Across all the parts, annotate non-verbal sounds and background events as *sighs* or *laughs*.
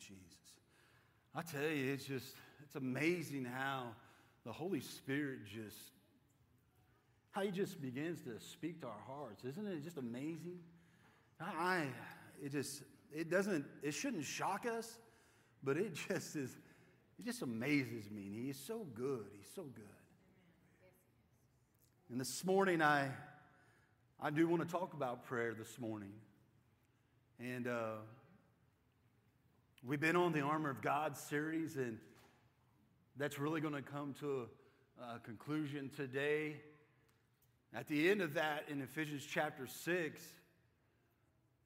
Jesus. I tell you, it's just, it's amazing how the Holy Spirit just, how He just begins to speak to our hearts. Isn't it just amazing? I, it just, it doesn't, it shouldn't shock us, but it *laughs* just is, it just amazes me. And He is so good. He's so good. And this morning, I, I do want to talk about prayer this morning. And uh, we've been on the Armor of God series, and that's really going to come to a, a conclusion today. At the end of that, in Ephesians chapter 6,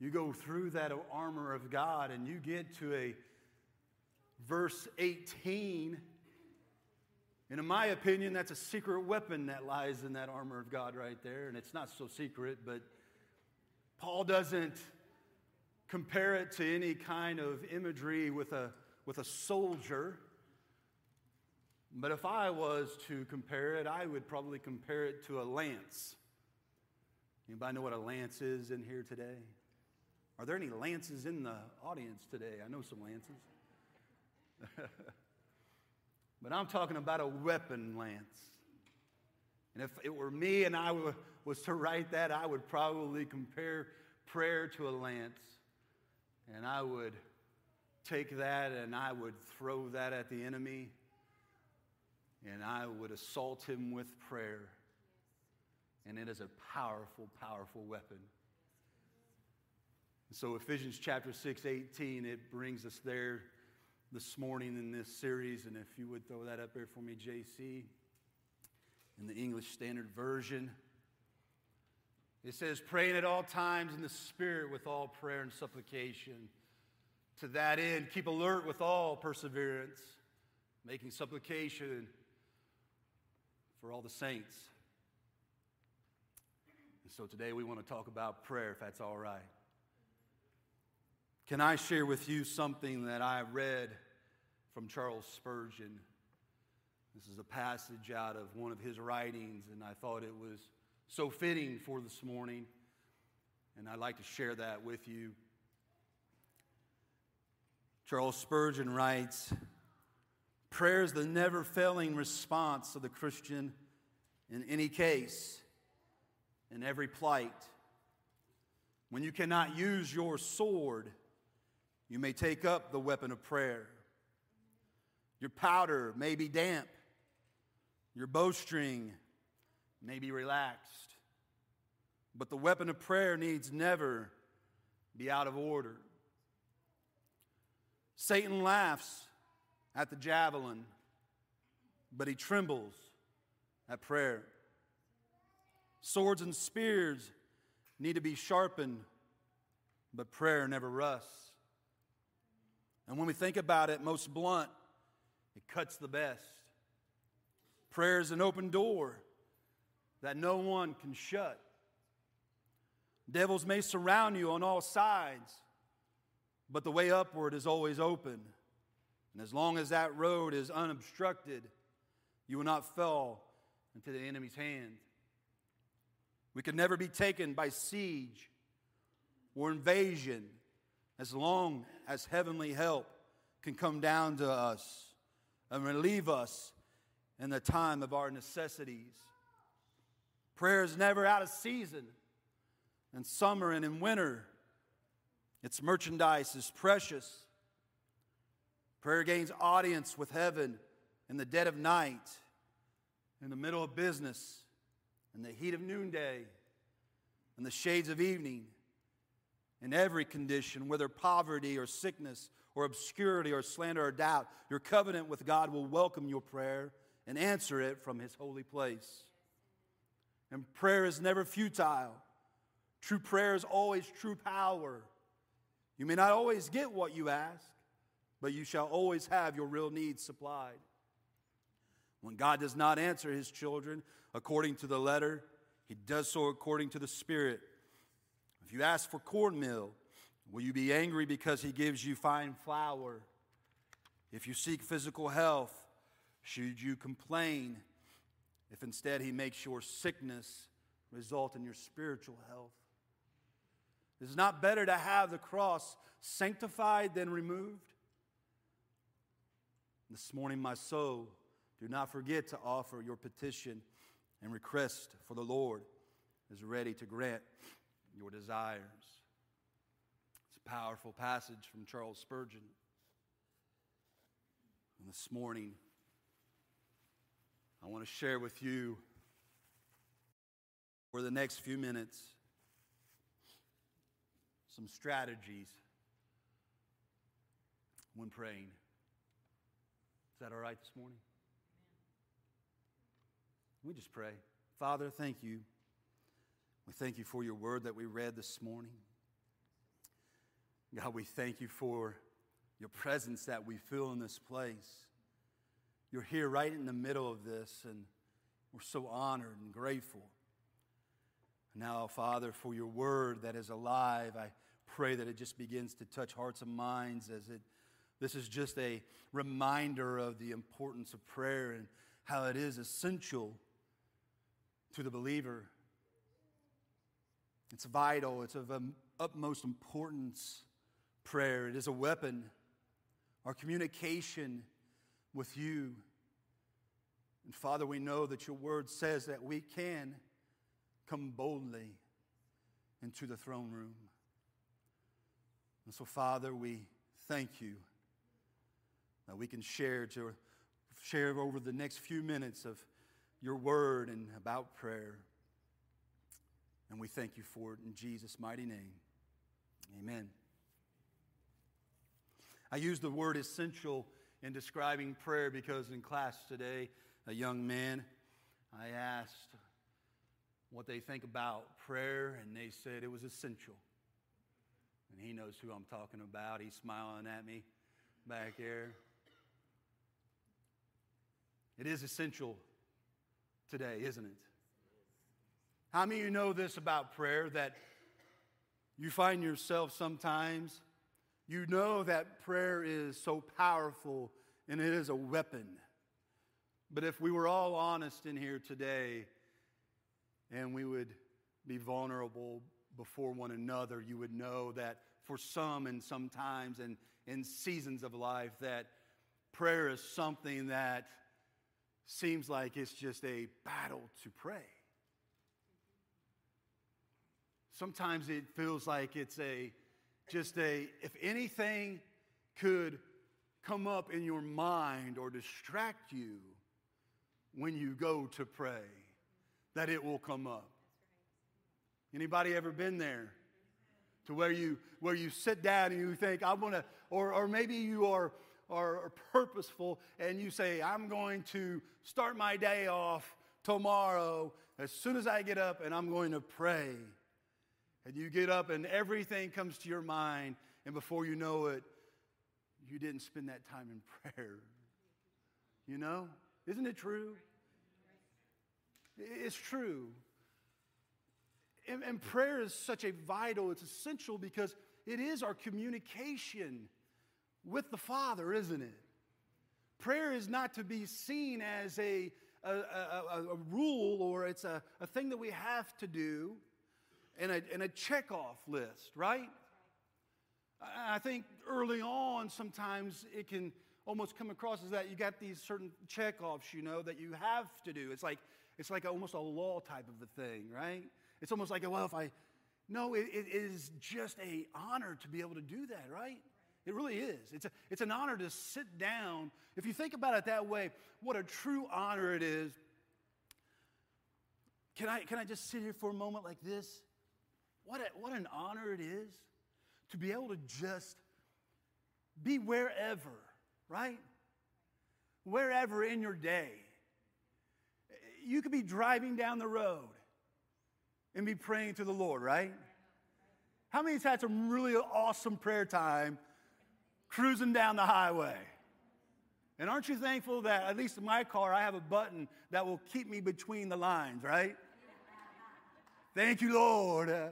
you go through that armor of God and you get to a verse 18 and in my opinion, that's a secret weapon that lies in that armor of God right there. And it's not so secret, but Paul doesn't compare it to any kind of imagery with a, with a soldier. But if I was to compare it, I would probably compare it to a lance. Anybody know what a lance is in here today? Are there any lances in the audience today? I know some lances. *laughs* But I'm talking about a weapon lance. And if it were me and I was to write that, I would probably compare prayer to a lance. And I would take that and I would throw that at the enemy. And I would assault him with prayer. And it is a powerful, powerful weapon. So Ephesians chapter 6, 18, it brings us there this morning in this series. And if you would throw that up there for me, JC, in the English Standard Version. It says, praying at all times in the Spirit with all prayer and supplication. To that end, keep alert with all perseverance, making supplication for all the saints. And so today we want to talk about prayer, if that's all right. Can I share with you something that I read from Charles Spurgeon? This is a passage out of one of his writings, and I thought it was so fitting for this morning, and I'd like to share that with you. Charles Spurgeon writes Prayer is the never failing response of the Christian in any case, in every plight. When you cannot use your sword, you may take up the weapon of prayer. Your powder may be damp. Your bowstring may be relaxed. But the weapon of prayer needs never be out of order. Satan laughs at the javelin, but he trembles at prayer. Swords and spears need to be sharpened, but prayer never rusts. And when we think about it most blunt, it cuts the best. Prayer is an open door that no one can shut. Devils may surround you on all sides, but the way upward is always open. And as long as that road is unobstructed, you will not fall into the enemy's hand. We can never be taken by siege or invasion as long as heavenly help can come down to us and relieve us in the time of our necessities. Prayer is never out of season. In summer and in winter, its merchandise is precious. Prayer gains audience with heaven in the dead of night, in the middle of business, in the heat of noonday, in the shades of evening in every condition, whether poverty or sickness or obscurity or slander or doubt, your covenant with God will welcome your prayer and answer it from His holy place. And prayer is never futile. True prayer is always true power. You may not always get what you ask, but you shall always have your real needs supplied. When God does not answer His children according to the letter, He does so according to the Spirit if you ask for cornmeal, will you be angry because he gives you fine flour? If you seek physical health, should you complain if instead he makes your sickness result in your spiritual health? Is it not better to have the cross sanctified than removed? This morning, my soul, do not forget to offer your petition and request, for the Lord is ready to grant your desires. It's a powerful passage from Charles Spurgeon. And this morning, I want to share with you for the next few minutes some strategies when praying. Is that all right this morning? We just pray. Father, thank you. We thank you for your word that we read this morning. God, we thank you for your presence that we feel in this place. You're here right in the middle of this, and we're so honored and grateful. Now, Father, for your word that is alive, I pray that it just begins to touch hearts and minds as it this is just a reminder of the importance of prayer and how it is essential to the believer. It's vital, it's of utmost importance. Prayer, it is a weapon. Our communication with you. And Father, we know that your word says that we can come boldly into the throne room. And so, Father, we thank you that we can share to share over the next few minutes of your word and about prayer. And we thank you for it in Jesus' mighty name. Amen. I use the word essential in describing prayer because in class today, a young man, I asked what they think about prayer, and they said it was essential. And he knows who I'm talking about. He's smiling at me back there. It is essential today, isn't it? How many of you know this about prayer that you find yourself sometimes, you know that prayer is so powerful and it is a weapon. But if we were all honest in here today and we would be vulnerable before one another, you would know that for some and sometimes and in seasons of life that prayer is something that seems like it's just a battle to pray. Sometimes it feels like it's a just a if anything could come up in your mind or distract you when you go to pray that it will come up. Anybody ever been there? To where you where you sit down and you think, I want to, or or maybe you are are purposeful and you say, I'm going to start my day off tomorrow as soon as I get up and I'm going to pray. And you get up and everything comes to your mind, and before you know it, you didn't spend that time in *laughs* prayer. You know? Isn't it true? It's true. And, and, prayer is such a vital, it's essential because it is our communication with the Father, isn't it? Prayer is not to be seen as a, a, a, a rule or it's a, a thing that we have to do and a, and a check-off list, right? I think early on, sometimes it can almost come across as that you got these certain check-offs, you know, that you have to do. It's like it's like almost a law type of a thing, right? It's almost like, well, if I no, it, it is just a honor to be able to do that, right? It really is. It's, a, it's an honor to sit down. If you think about it that way, what a true honor it is. Can I, can I just sit here for a moment like this? What, a, what an honor it is to be able to just be wherever, right? Wherever in your day. You could be driving down the road and be praying to the Lord, right? How many had some really awesome prayer time cruising down the highway. And aren't you thankful that, at least in my car, I have a button that will keep me between the lines, right? Thank you, Lord. Uh,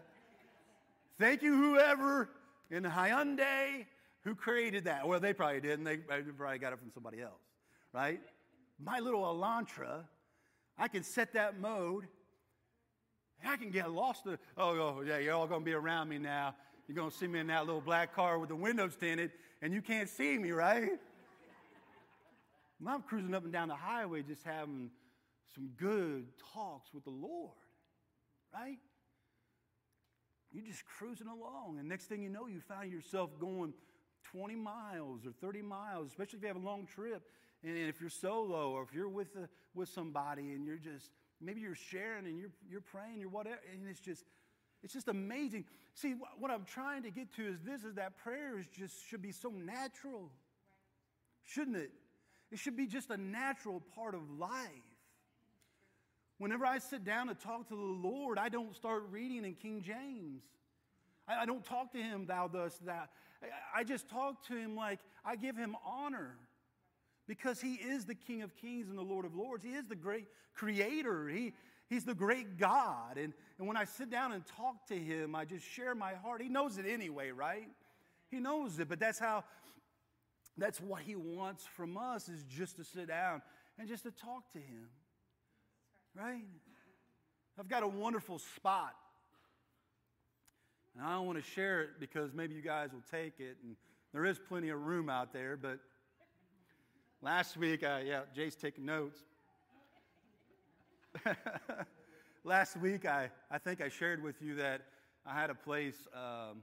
thank you, whoever in Hyundai who created that. Well, they probably didn't. They probably got it from somebody else, right? My little Elantra, I can set that mode. I can get lost. To, oh, oh, yeah, you're all going to be around me now. You're going to see me in that little black car with the windows tinted, and you can't see me, right? I'm cruising up and down the highway just having some good talks with the Lord, right? You're just cruising along, and next thing you know, you find yourself going 20 miles or 30 miles, especially if you have a long trip. And if you're solo or if you're with, a, with somebody and you're just, maybe you're sharing and you're, you're praying, you're whatever, and it's just, it's just amazing. See, what I'm trying to get to is this is that prayer is just should be so natural. Shouldn't it? It should be just a natural part of life. Whenever I sit down to talk to the Lord, I don't start reading in King James. I, I don't talk to him, thou dost that. I just talk to him like I give him honor because he is the King of Kings and the Lord of Lords. He is the great creator. He, he's the great God. And, and when I sit down and talk to him, I just share my heart. He knows it anyway, right? He knows it, but that's how, that's what he wants from us is just to sit down and just to talk to him, right? I've got a wonderful spot. And I don't want to share it because maybe you guys will take it, and there is plenty of room out there, but Last week, uh, yeah, Jay's taking notes. *laughs* Last week, I, I think I shared with you that I had a place um,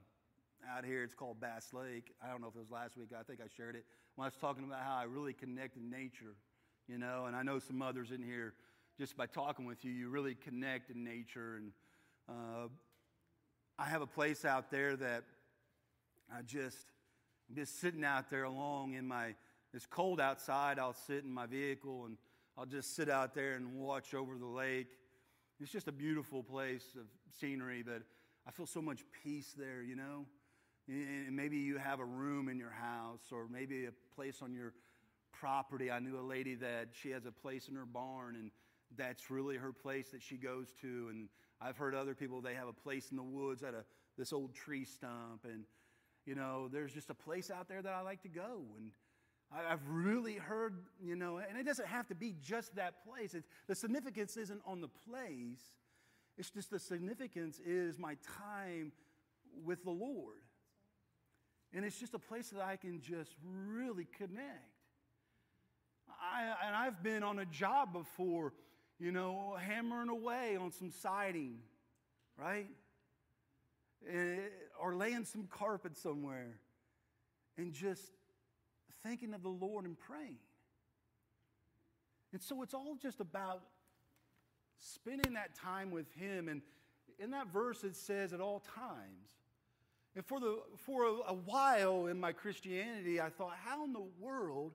out here. It's called Bass Lake. I don't know if it was last week. I think I shared it when I was talking about how I really connected nature, you know, and I know some others in here, just by talking with you, you really connect in nature. And uh, I have a place out there that I just, I'm just sitting out there along in my it's cold outside, I'll sit in my vehicle and I'll just sit out there and watch over the lake. It's just a beautiful place of scenery, but I feel so much peace there, you know? And maybe you have a room in your house or maybe a place on your property. I knew a lady that she has a place in her barn and that's really her place that she goes to. And I've heard other people, they have a place in the woods at a, this old tree stump. And, you know, there's just a place out there that I like to go. And I've really heard, you know, and it doesn't have to be just that place. It's, the significance isn't on the place, it's just the significance is my time with the Lord. And it's just a place that I can just really connect. I, and I've been on a job before, you know, hammering away on some siding, right? Eh, or laying some carpet somewhere and just thinking of the Lord and praying. And so it's all just about spending that time with Him. And in that verse, it says at all times. And for, the, for a, a while in my Christianity, I thought, how in the world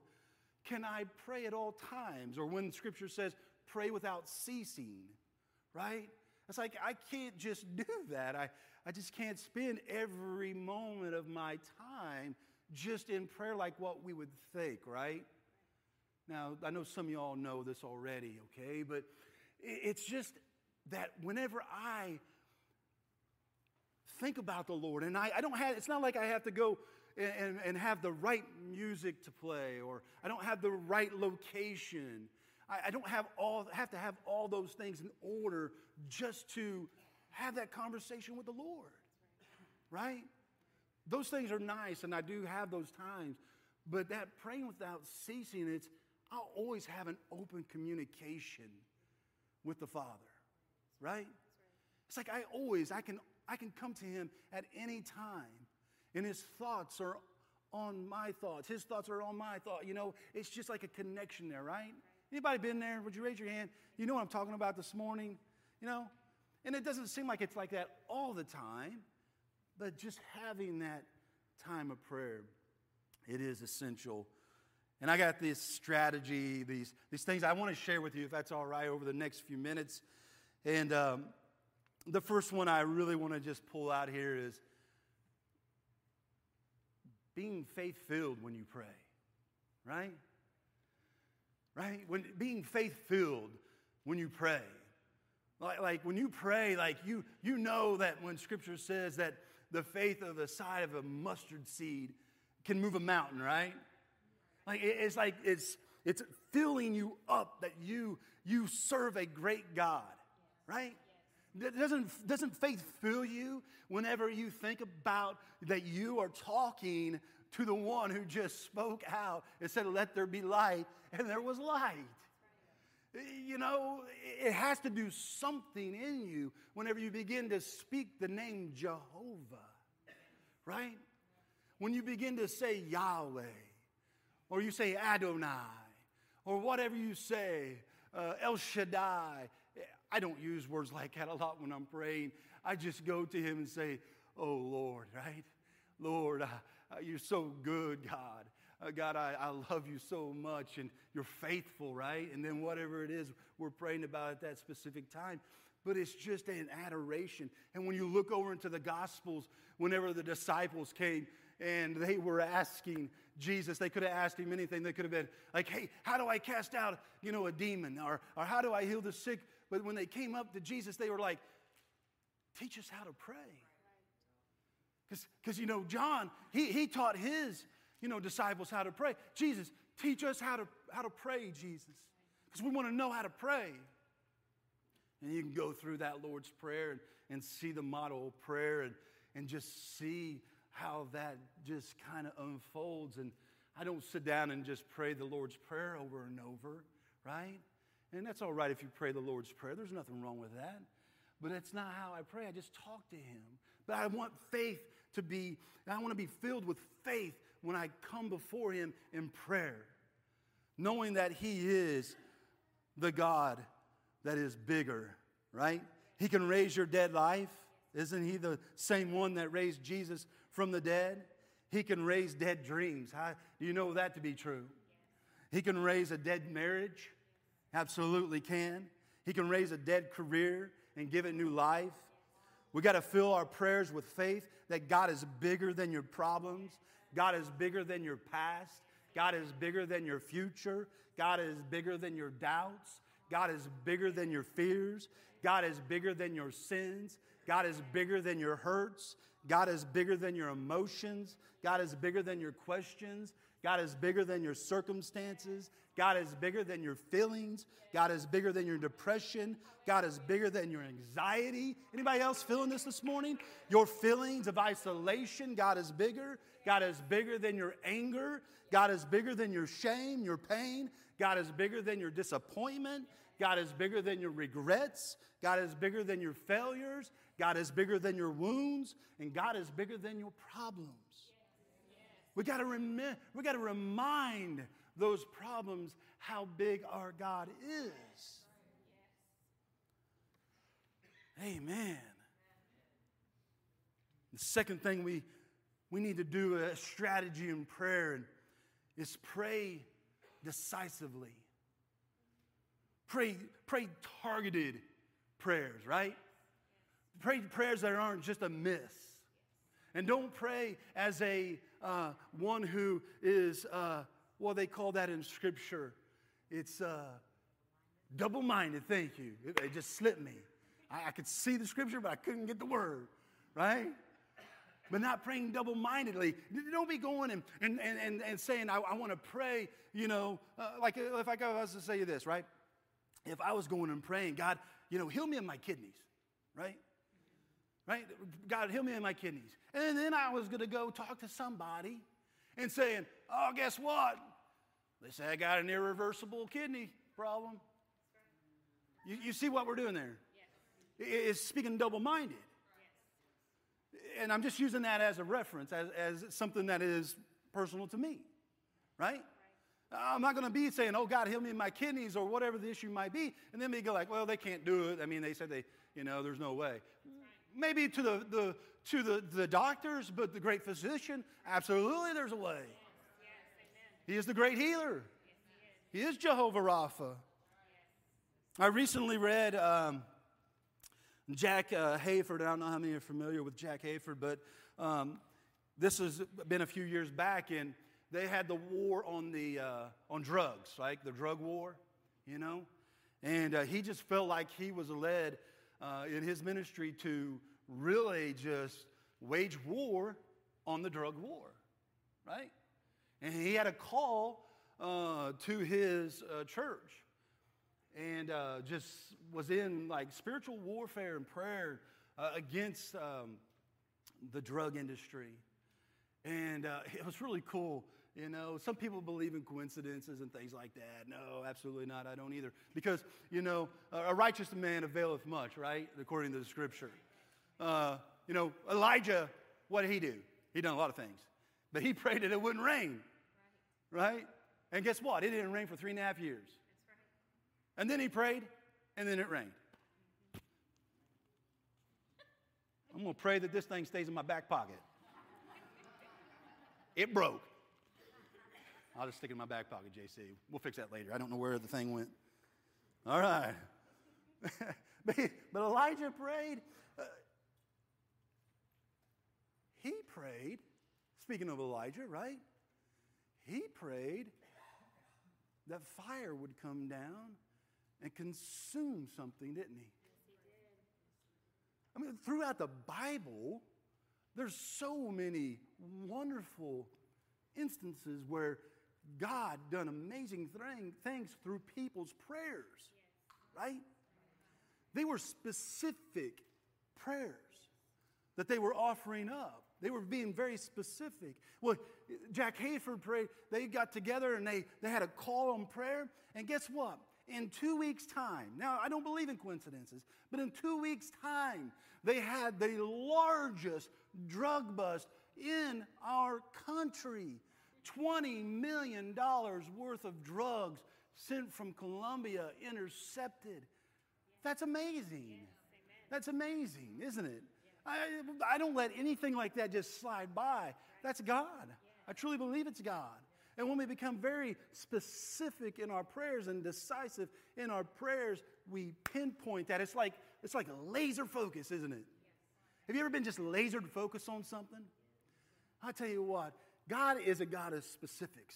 can I pray at all times? Or when Scripture says, pray without ceasing, right? It's like I can't just *laughs* do that. I, I just can't spend every moment of my time just in prayer like what we would think, right? Now, I know some of y'all know this already, okay? But it's just that whenever I think about the Lord, and I, I don't have, it's not like I have to go and, and, and, have the right music to play, or I don't have the right location. I, I don't have all, have to have all those things in order just to have that conversation with the Lord, right? Those things are nice, and I do have those times. But that praying without ceasing, it's I'll always have an open communication with the Father, right? It's like I always, I can, I can come to Him at any time, and His thoughts are on my thoughts. His thoughts are on my thought. You know, it's just like a connection there, right? Anybody been there? Would you raise your hand? You know what I'm talking about this morning? You know? And it doesn't seem like it's like that all the time. But just having that time of prayer, it is essential. And I got this strategy, these, these things I want to share with you, if that's all right, over the next few minutes. And um, the first one I really want to just pull out here is being faith filled when you pray, right? Right? When being faith filled when you pray. Like, like when you pray, like you you know that when scripture says that the faith of the size of a mustard seed can move a mountain, right? Like it's like it's it's filling you up that you you serve a great God, right? Doesn't, doesn't faith fill you whenever you think about that you are talking to the one who just spoke out and said, Let there be light, and there was light? You know, it has to do something in you whenever you begin to speak the name Jehovah, right? When you begin to say Yahweh, or you say Adonai, or whatever you say, uh, El Shaddai. I don't use words like that a lot when I'm praying. I just go to Him and say, Oh Lord, right? Lord, uh, uh, you're so good, God. Uh, God, I, I love you so much, and you're faithful, right? And then whatever it is we're praying about at that specific time. But it's just an adoration. And when you look over into the Gospels, whenever the disciples came and they were asking Jesus, they could have asked him anything. They could have been like, hey, how do I cast out, you know, a demon? Or, or how do I heal the sick? But when they came up to Jesus, they were like, teach us how to pray. Because, you know, John, he, he taught his, you know, disciples how to pray. Jesus, teach us how to, how to pray, Jesus. Because we want to know how to pray. And you can go through that Lord's Prayer and, and see the model of prayer and, and just see how that just kind of unfolds. And I don't sit down and just pray the Lord's Prayer over and over, right? And that's all right if you pray the Lord's Prayer. There's nothing wrong with that. But that's not how I pray. I just talk to Him. But I want faith to be, I want to be filled with faith when I come before Him in prayer, knowing that He is the God that is bigger, right? He can raise your dead life. Isn't He the same one that raised Jesus from the dead? He can raise dead dreams. Do you know that to be true? He can raise a dead marriage. Absolutely can. He can raise a dead career and give it new life. We got to fill our prayers with faith that God is bigger than your problems, God is bigger than your past, God is bigger than your future, God is bigger than your doubts, God is bigger than your fears, God is bigger than your sins, God is bigger than your hurts, God is bigger than your emotions. God is bigger than your questions. God is bigger than your circumstances. God is bigger than your feelings. God is bigger than your depression. God is bigger than your anxiety. Anybody else feeling this this morning? Your feelings of isolation, God is bigger. God is bigger than your anger. God is bigger than your shame, your pain. God is bigger than your disappointment. God is bigger than your regrets. God is bigger than your failures. God is bigger than your wounds, and God is bigger than your problems. We got to we got to remind those problems how big our God is. Amen. The second thing we, we need to do a strategy in prayer is pray decisively. Pray, pray targeted prayers, right? Pray prayers that aren't just a miss. And don't pray as a uh, one who is, uh, well, they call that in Scripture. It's uh, double minded, thank you. It, it, just slipped me. I, I could see the Scripture, but I couldn't get the word, right? But not praying double mindedly. Don't be going and, and, and, and saying, I, I want to pray, you know, uh, like if I was to say this, right? If I was going and praying, God, you know, heal me of my kidneys, right? Right? God, heal me in my kidneys. And then I was going to go talk to somebody and saying, oh, guess what? They say I got an irreversible kidney problem. You, you see what we're doing there? Yes. It's speaking double minded. Yes. And I'm just using that as a reference, as, as something that is personal to me, right? I'm not going to be saying, oh, God, heal me in my kidneys or whatever the issue might be. And then they go like, well, they can't do it. I mean, they said they, you know, there's no way maybe to the, the to the, the doctors, but the great physician, absolutely there's a way. he is the great healer. he, is. Jehovah Rapha. I recently read um, Jack uh, Hayford. I don't know how many are familiar with Jack Hayford, but um, this has been a few years back, and they had the war on the uh, on drugs, like the drug war, you know. And uh, he just felt like he was led uh, in his ministry to really just wage war on the drug war, right? And he had a call uh, to his uh, church. and uh, just was in like spiritual warfare and prayer uh, against um, the drug industry. And uh, it was really cool. You know, some people believe in coincidences and things like that. No, absolutely not. I don't either. Because, you know, a righteous man availeth much, right? According to the scripture. Uh, you know, Elijah, what did he do? He done a lot of things. But he *laughs* prayed that it wouldn't rain, right? And guess what? It didn't rain for three and a half years. And then he prayed, and then it rained. I'm going to pray that this thing stays in my back pocket. It broke. I'll just stick it in my back pocket, JC. We'll fix that later. I don't know where the thing went. All right. *laughs* but, Elijah prayed. Uh, he prayed. Speaking of Elijah, right? He prayed that fire would come down and consume something, didn't he? I mean, throughout the Bible, there's so many wonderful instances where God done amazing thing, things through people's prayers, right? They were specific prayers that they were offering up. They were being very specific. Well, Jack Hayford prayed, they got together and they, they had a call on prayer. And guess what? In two weeks' time, now I don't believe in coincidences, but in two weeks' time, they had the largest drug bust in our country. $20 million worth of drugs sent from Colombia intercepted. That's amazing. That's amazing, isn't it? I, I don't let anything like that just slide by. That's God. I truly believe it's God. And when we become very specific in our prayers and decisive in our prayers, we pinpoint that. It's like, it's like laser focus, isn't it? Have you ever been just lasered focused on something? I tell you what, God is a God of specifics.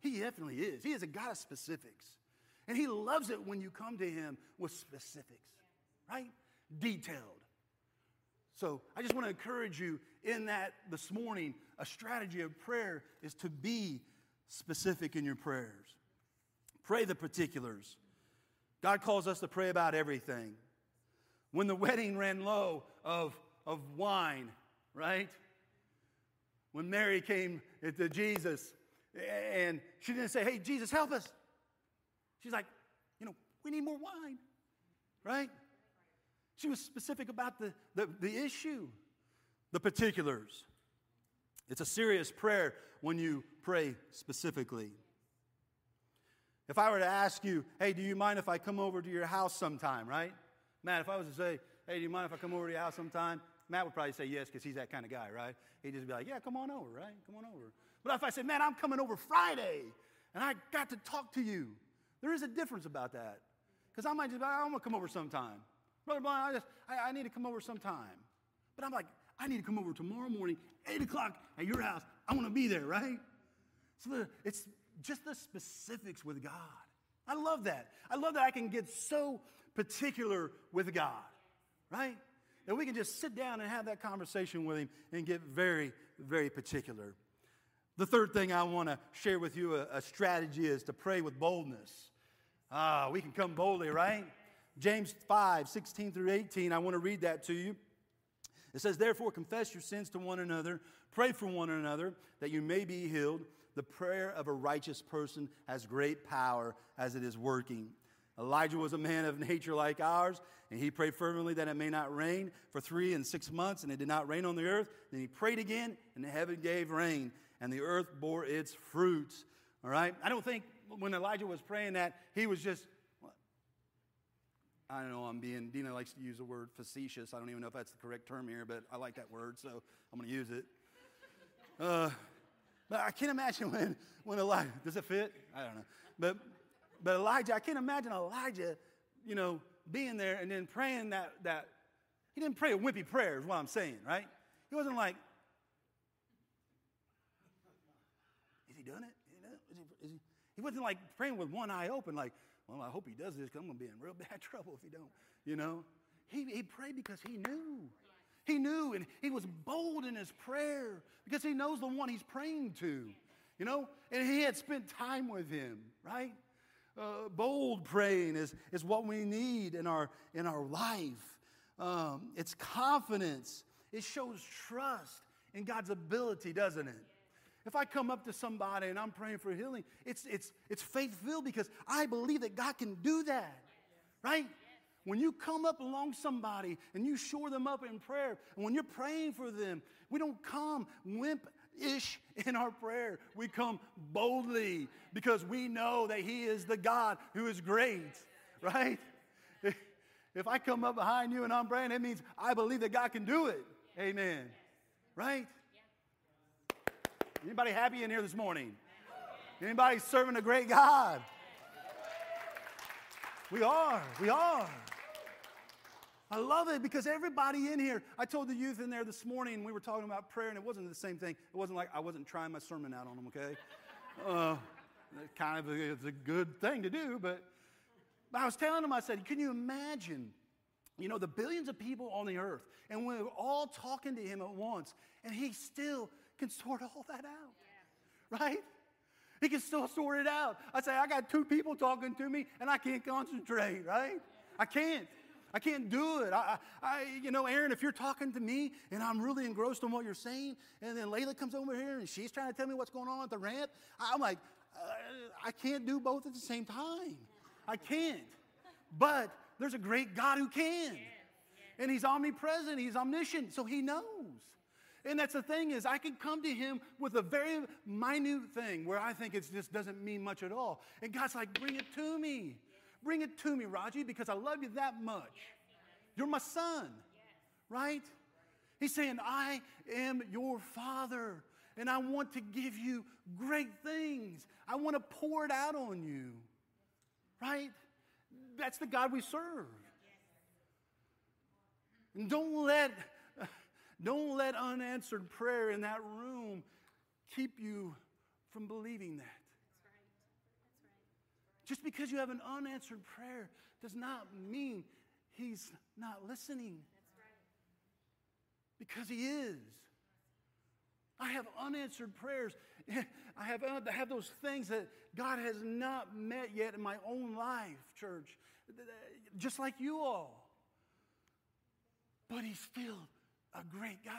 He definitely is. He is a God of specifics. And He loves it when you come to Him with specifics, right? Detailed. So I just want to encourage you in that this morning, a strategy of prayer is to be specific in your prayers. Pray the particulars. God calls us to pray about everything. When the *laughs* wedding ran low of, of wine, right? When Mary came to Jesus and she didn't say, Hey, Jesus, help us. She's like, You know, we need more wine, right? She was specific about the, the, the issue, the particulars. It's a serious prayer when you pray specifically. If I were to ask you, hey, do you mind if I come over to your house sometime, right? Matt, if I was to say, hey, do you mind if I come over to your house sometime? Matt would probably say yes because he's that kind of guy, right? He'd just be like, yeah, come on over, right? Come on over. But if I said, man, I'm coming over Friday and I got to talk to you, there is a difference about that. Because I might just be, like, I'm going to come over sometime. Brother Blind, I, just, I, I need to come over sometime. But I'm like, I need to come over tomorrow morning, 8 o'clock at your house. I want to be there, right? So the, it's just the specifics with God. I love that. I love that I can get so particular with God, right? That we can just sit down and have that conversation with Him and get very, very particular. The third thing I want to share with you a, a, strategy is to pray with boldness. Ah, we can come boldly, right? James 5, 16 through 18, I want to read that to you. It says, Therefore, confess your sins to one another, pray for one another, that you may be healed. The prayer of a righteous person has great power as it is working. Elijah was a man of nature like ours, and he prayed fervently that it may not rain for three and six months, and it did not rain on the earth. Then he prayed again, and the heaven gave rain, and the earth bore its fruits. All right? I don't think when Elijah was praying that, he was just, I don't know, I'm being, Dina likes to use the word facetious. I don't even know if that's the correct term here, but I like that word, so I'm going to use it. Uh, but I can't imagine *laughs* when, when Elijah, does it fit? I don't know. But but Elijah, I can't imagine Elijah, you know, being there and then praying that, that he didn't pray a wimpy prayer, is what I'm saying, right? He wasn't like, is he doing it? Is he, is he, he wasn't like praying with one eye open, like, well, I hope he does this because I'm going to be in real *laughs* bad trouble if he don't, you know? He, he prayed because he knew. He knew and he was bold in his prayer because he knows the one he's praying to, you know? And he had spent time with him, right? Uh, bold praying is, is what we need in our, in our life. Um, it's confidence. It shows trust in God's ability, doesn't it? If I come up to somebody and I'm praying for healing, it's, it's, it's faith filled because I believe that God can do that, right? When you come up along somebody and you shore them up in prayer, and when you're praying for them, we don't come wimp ish in our prayer. We come boldly because we know that He is the God who is great, right? If I come up behind you and I'm praying, it means I believe that God can do it. Amen. Right? Anybody happy in here this morning? Anybody serving a great God? We are. We are. I love it because everybody in here, I told the youth in there this morning, we were talking about prayer, and it wasn't the same thing. It wasn't like I wasn't trying my sermon out on them, okay? Uh, kind of it's a good thing to do, but, but I was telling them, I said, can you imagine, you know, the billions of people on the earth, and we're all talking to him at once, and he still can sort all that out, yeah. right? He can still sort it out. I say, I got two people talking to me, and I can't concentrate, right? I can't. I can't do it. I, I, you know, Aaron, if you're talking to me and I'm really engrossed in what you're saying, and then Layla comes over here and she's trying to tell me what's going on at the ramp, I'm like, uh, I can't do both at the same time. I can't. But there's a great God who can. And he's omnipresent, he's omniscient, so he knows. And that's the thing is, I can come to him with a very minute thing where I think it just doesn't mean much at all. And God's like, bring it to me. Bring it to me, Raji, because I love you that much. You're my son, right? He's saying, I am your father, and I want to give you great things. I want to pour it out on you, right? That's the God we serve. And don't let, *laughs* don't let unanswered prayer in that room keep you from believing that. Just because you have an unanswered prayer does not mean he's not listening. Because he is. I have unanswered prayers. *laughs* I have, uh, I have those things that God has not met yet in my own life, church, just like you all. But He's still a great God,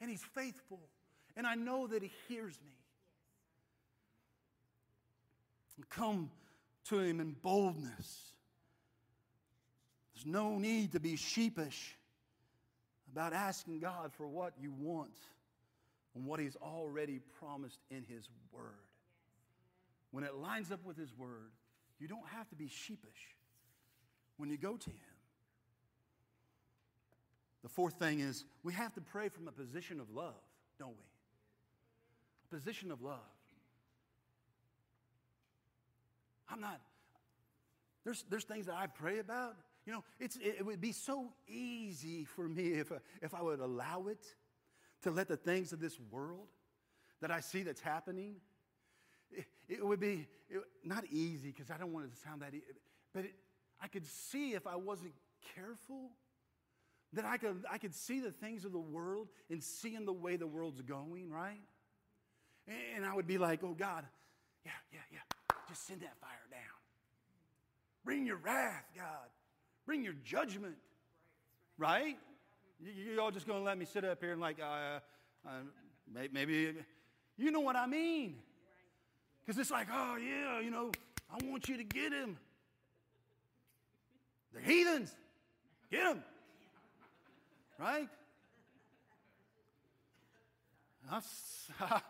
and He's faithful, and I know that He hears me. Come to Him in boldness. There's no need to be sheepish about asking God for what you want and what He's already promised in His Word. When it lines up with His Word, you don't have to be sheepish when you go to Him. The fourth thing is we have to pray from a position of love, don't we? A position of love. I'm not, there's, there's things that I pray about. You know, it's, it, would be so easy for me if, if I would allow it to let the things of this world that I see that's happening, it, it would be it, not easy because I don't want it to sound that easy, but it, I could see if I wasn't careful that I could, I could see the things of the world and seeing the way the world's going, right? And, and I would be like, oh God, yeah, yeah, yeah. Just send that fire down. Bring your wrath, God. Bring your judgment. Right? You, you all just going to let me sit up here and, like, uh, uh, maybe, you know what I mean. Because it's like, oh, yeah, you know, I want you to get him. The heathens. Get him. Right? I'm, *laughs*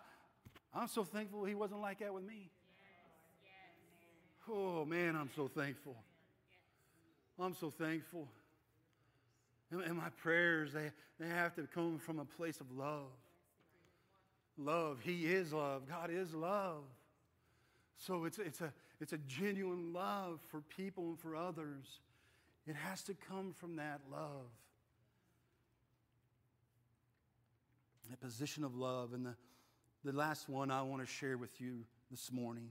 I'm so thankful he wasn't like that with me. Oh, man, I'm so thankful. I'm so thankful. And my prayers, they, they have to come from a place of love. Love. He is love. God is love. So it's, it's, a, it's a genuine love for people and for others. It has to come from that love. A position of love. And the, the last one I want to share with you this morning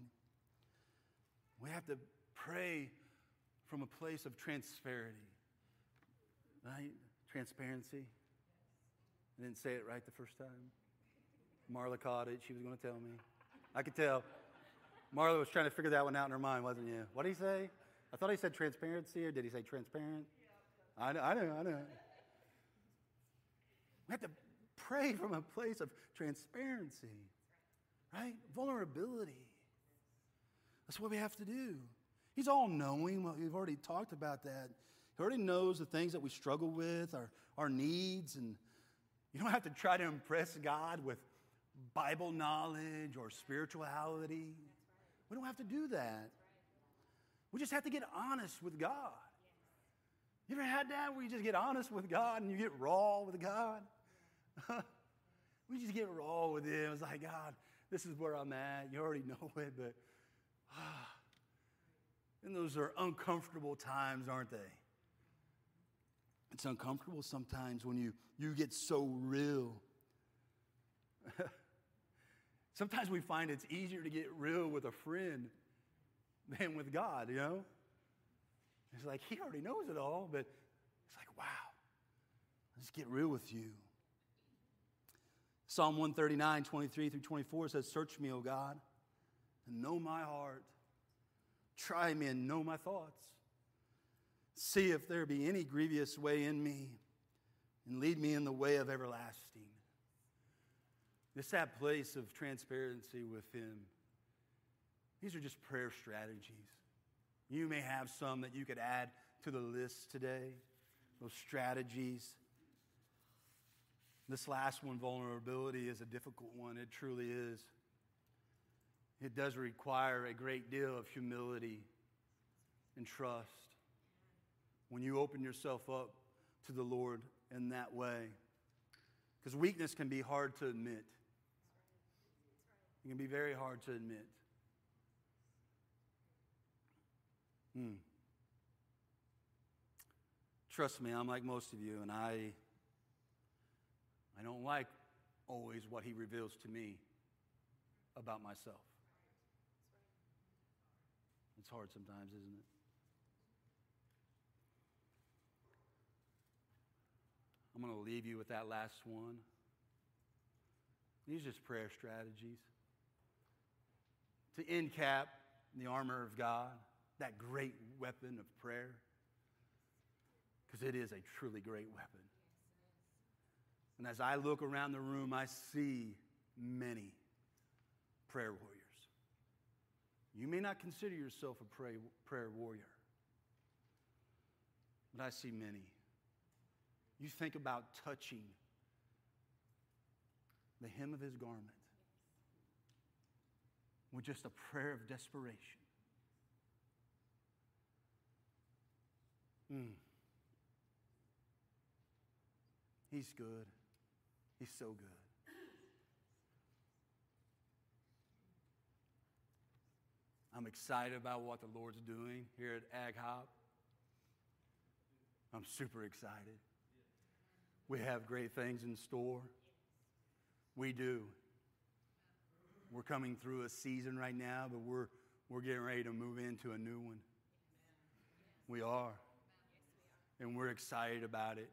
we have to pray from a place of transparency, right? Transparency. I didn't say it right the first time. Marla caught it. She was going to tell me. I could tell. Marla was trying to figure that one out in her mind, wasn't you? What did he say? I thought he said transparency, or did he say transparent? I know, I know, I know. We have to pray from a place of transparency, right? Vulnerability. That's what we have to do. He's all knowing. We've already talked about that. He already knows the things that we struggle with, our, our needs, and you don't have to try to impress God with Bible knowledge or spirituality. We don't have to do that. We just have to get honest with God. You ever had that where you just get honest with God and you get raw with God? *laughs* we just get raw with Him. It's like, God, this is where I'm at. You already *laughs* know it, but. *sighs* And those are uncomfortable times, aren't they? It's uncomfortable sometimes when you, you get so real. *laughs* sometimes we find it's easier to get real with a friend than with God, you know? It's like, he already knows it all, but it's like, wow, let's get real with you. Psalm 139, 23 through 24 says, Search me, O God, and know my heart. Try me and know my thoughts. See if there be any grievous way in me, and lead me in the way of everlasting. It's that place of transparency with Him. These are just prayer strategies. You may have some that you could add to the list today, those strategies. This last one, vulnerability, is a difficult one. It truly is. It does require a great deal of humility and trust when you open yourself up to the Lord in that way. Because weakness can be hard to admit. It can be very hard to admit. Hmm. Trust me, I'm like most of you, and I, I don't like always what he reveals to me about myself. It's hard sometimes, isn't it? I'm going to leave you with that last one. These are just prayer strategies to end cap the armor of God that great weapon of prayer? Because it is a truly great weapon. And as I look around the room, I see many prayer warriors. You may not consider yourself a pray, prayer warrior, but I see many. You think about touching the hem of his garment with just a prayer of desperation. Mm. He's good. He's so good. I'm excited about what the Lord's doing here at Ag Hop. I'm super excited. We have great things in store. We do. We're coming through a season right now, but we're, we're getting ready to move into a new one. We are and we're excited about it.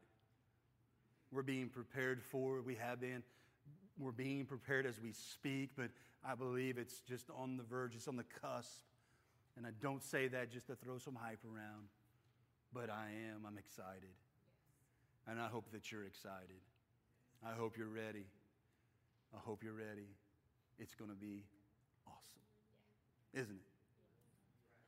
We're being prepared for it. We have been. We're being prepared as we speak, but I believe it's just on the verge, it's on the cusp. And I don't say that just to throw some hype around, but I am. I'm excited. And I hope that you're excited. I hope you're ready. I hope you're ready. It's going to be awesome, isn't it?